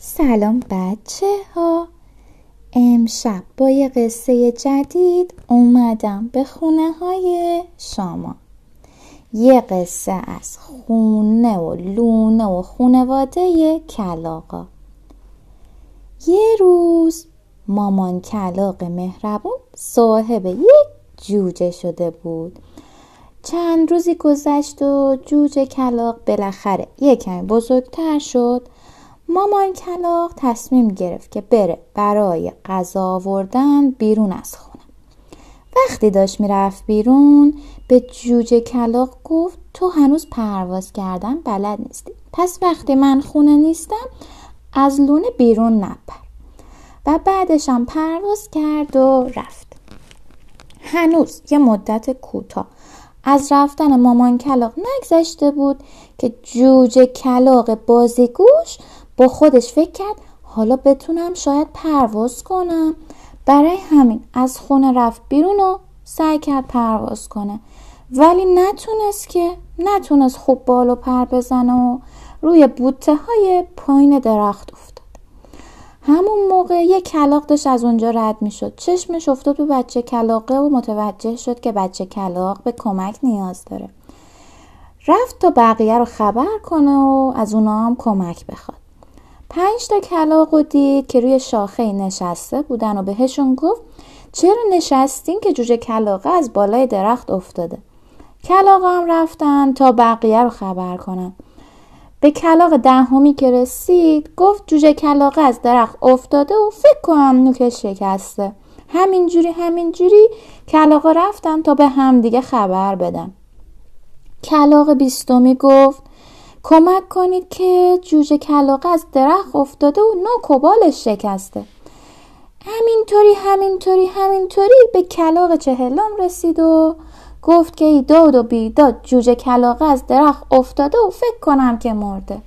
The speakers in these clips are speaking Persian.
سلام بچه ها امشب با یه قصه جدید اومدم به خونه های شما. یه قصه از خونه و لونه و خونواده کلاقا یه روز مامان کلاق مهربون صاحب یک جوجه شده بود. چند روزی گذشت و جوجه کلاق بالاخره یکمی بزرگتر شد. مامان کلاق تصمیم گرفت که بره برای غذا آوردن بیرون از خونه. وقتی داشت می‌رفت بیرون به جوجه کلاق گفت تو هنوز پرواز کردن بلد نیستی. پس وقتی من خونه نیستم از لونه بیرون نپر. و بعدشم پرواز کرد و رفت. هنوز یه مدت کوتاه. از رفتن مامان کلاق نگذشته بود که جوجه کلاق بازیگوش با خودش فکر کرد حالا بتونم شاید پرواز کنم. برای همین از خونه رفت بیرون و سعی کرد پرواز کنه. ولی نتونست که نتونست خوب بالو پر بزنه و روی بوته های پایین درخت افتاد. همون موقع یه کلاق داشت از اونجا رد می‌شد. چشمش افتاد به بچه کلاقه و متوجه شد که بچه کلاق به کمک نیاز داره. رفت تا بقیه رو خبر کنه و از اونا هم کمک بخواد. پنج تا کلاق و دید که روی شاخه نشسته بودن و بهشون گفت چرا نشستین که جوجه کلاقه از بالای درخت افتاده؟ کلاق هم رفتن تا بقیه رو خبر کنن. به کلاق دهمی که رسید گفت جوجه کلاقه از درخت افتاده و فکر کنم نوکش شکسته. همینجوری همینجوری کلاقه رفتن تا به همدیگه خبر بدن. کلاق بیستمی گفت کمک کنید که جوجه کلاقه از درخت افتاده و نوک و بالش شکسته. همینطوری همینطوری همینطوری به کلاق چهلم رسید و گفت که ای داد و بیداد جوجه کلاقه از درخت افتاده و فکر کنم که مرده.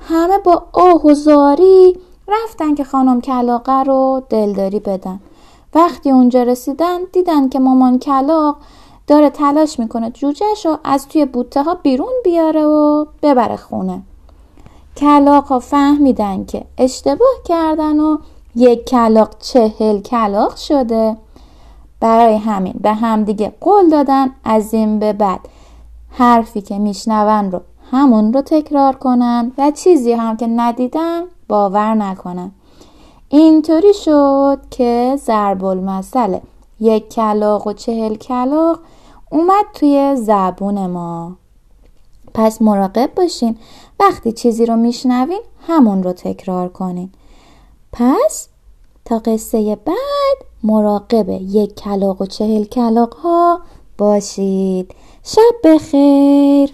همه با آه و زاری رفتن که خانم کلاقه رو دلداری بدن. وقتی اونجا رسیدن دیدن که مامان کلاق داره تلاش می‌کنه جوجهش رو از توی بوته ها بیرون بیاره و ببره خونه. کلاق ها فهمیدن که اشتباه کردن و یک کلاق چهل کلاق شده. برای همین به همدیگه قول دادن از این به بعد. حرفی که میشنون رو همون رو تکرار کنن و چیزی هم که ندیدن باور نکنن. اینطوری شد که ضرب المثل یک کلاق و چهل کلاق اومد توی زبون ما. پس مراقب باشین وقتی چیزی رو میشنوین همون رو تکرار کنین. پس تا قصه بعد مراقب یک کلاق و چهل کلاق ها باشید. شب بخیر.